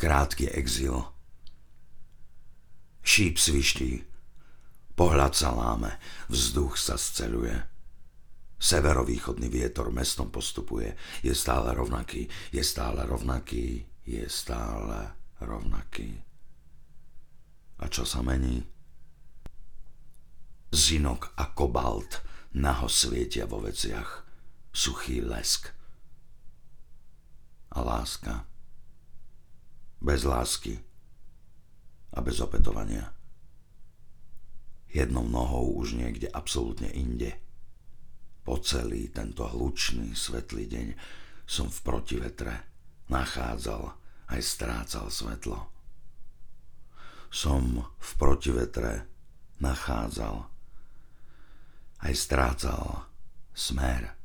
Krátky exil. Šíp sviští. Pohľad sa láme, vzduch sa sceluje. Severovýchodný vietor mestom postupuje. Je stále rovnaký, je stále rovnaký, je stále rovnaký. A čo sa mení? Zinok a kobalt naho svietia vo veciach. Suchý lesk. A láska. Bez lásky a bez opetovania. Jednou nohou už niekde absolútne inde. Po celý tento hlučný, svetlý deň som v protivetre nachádzal aj strácal svetlo. Som v protivetre nachádzal aj strácal smer.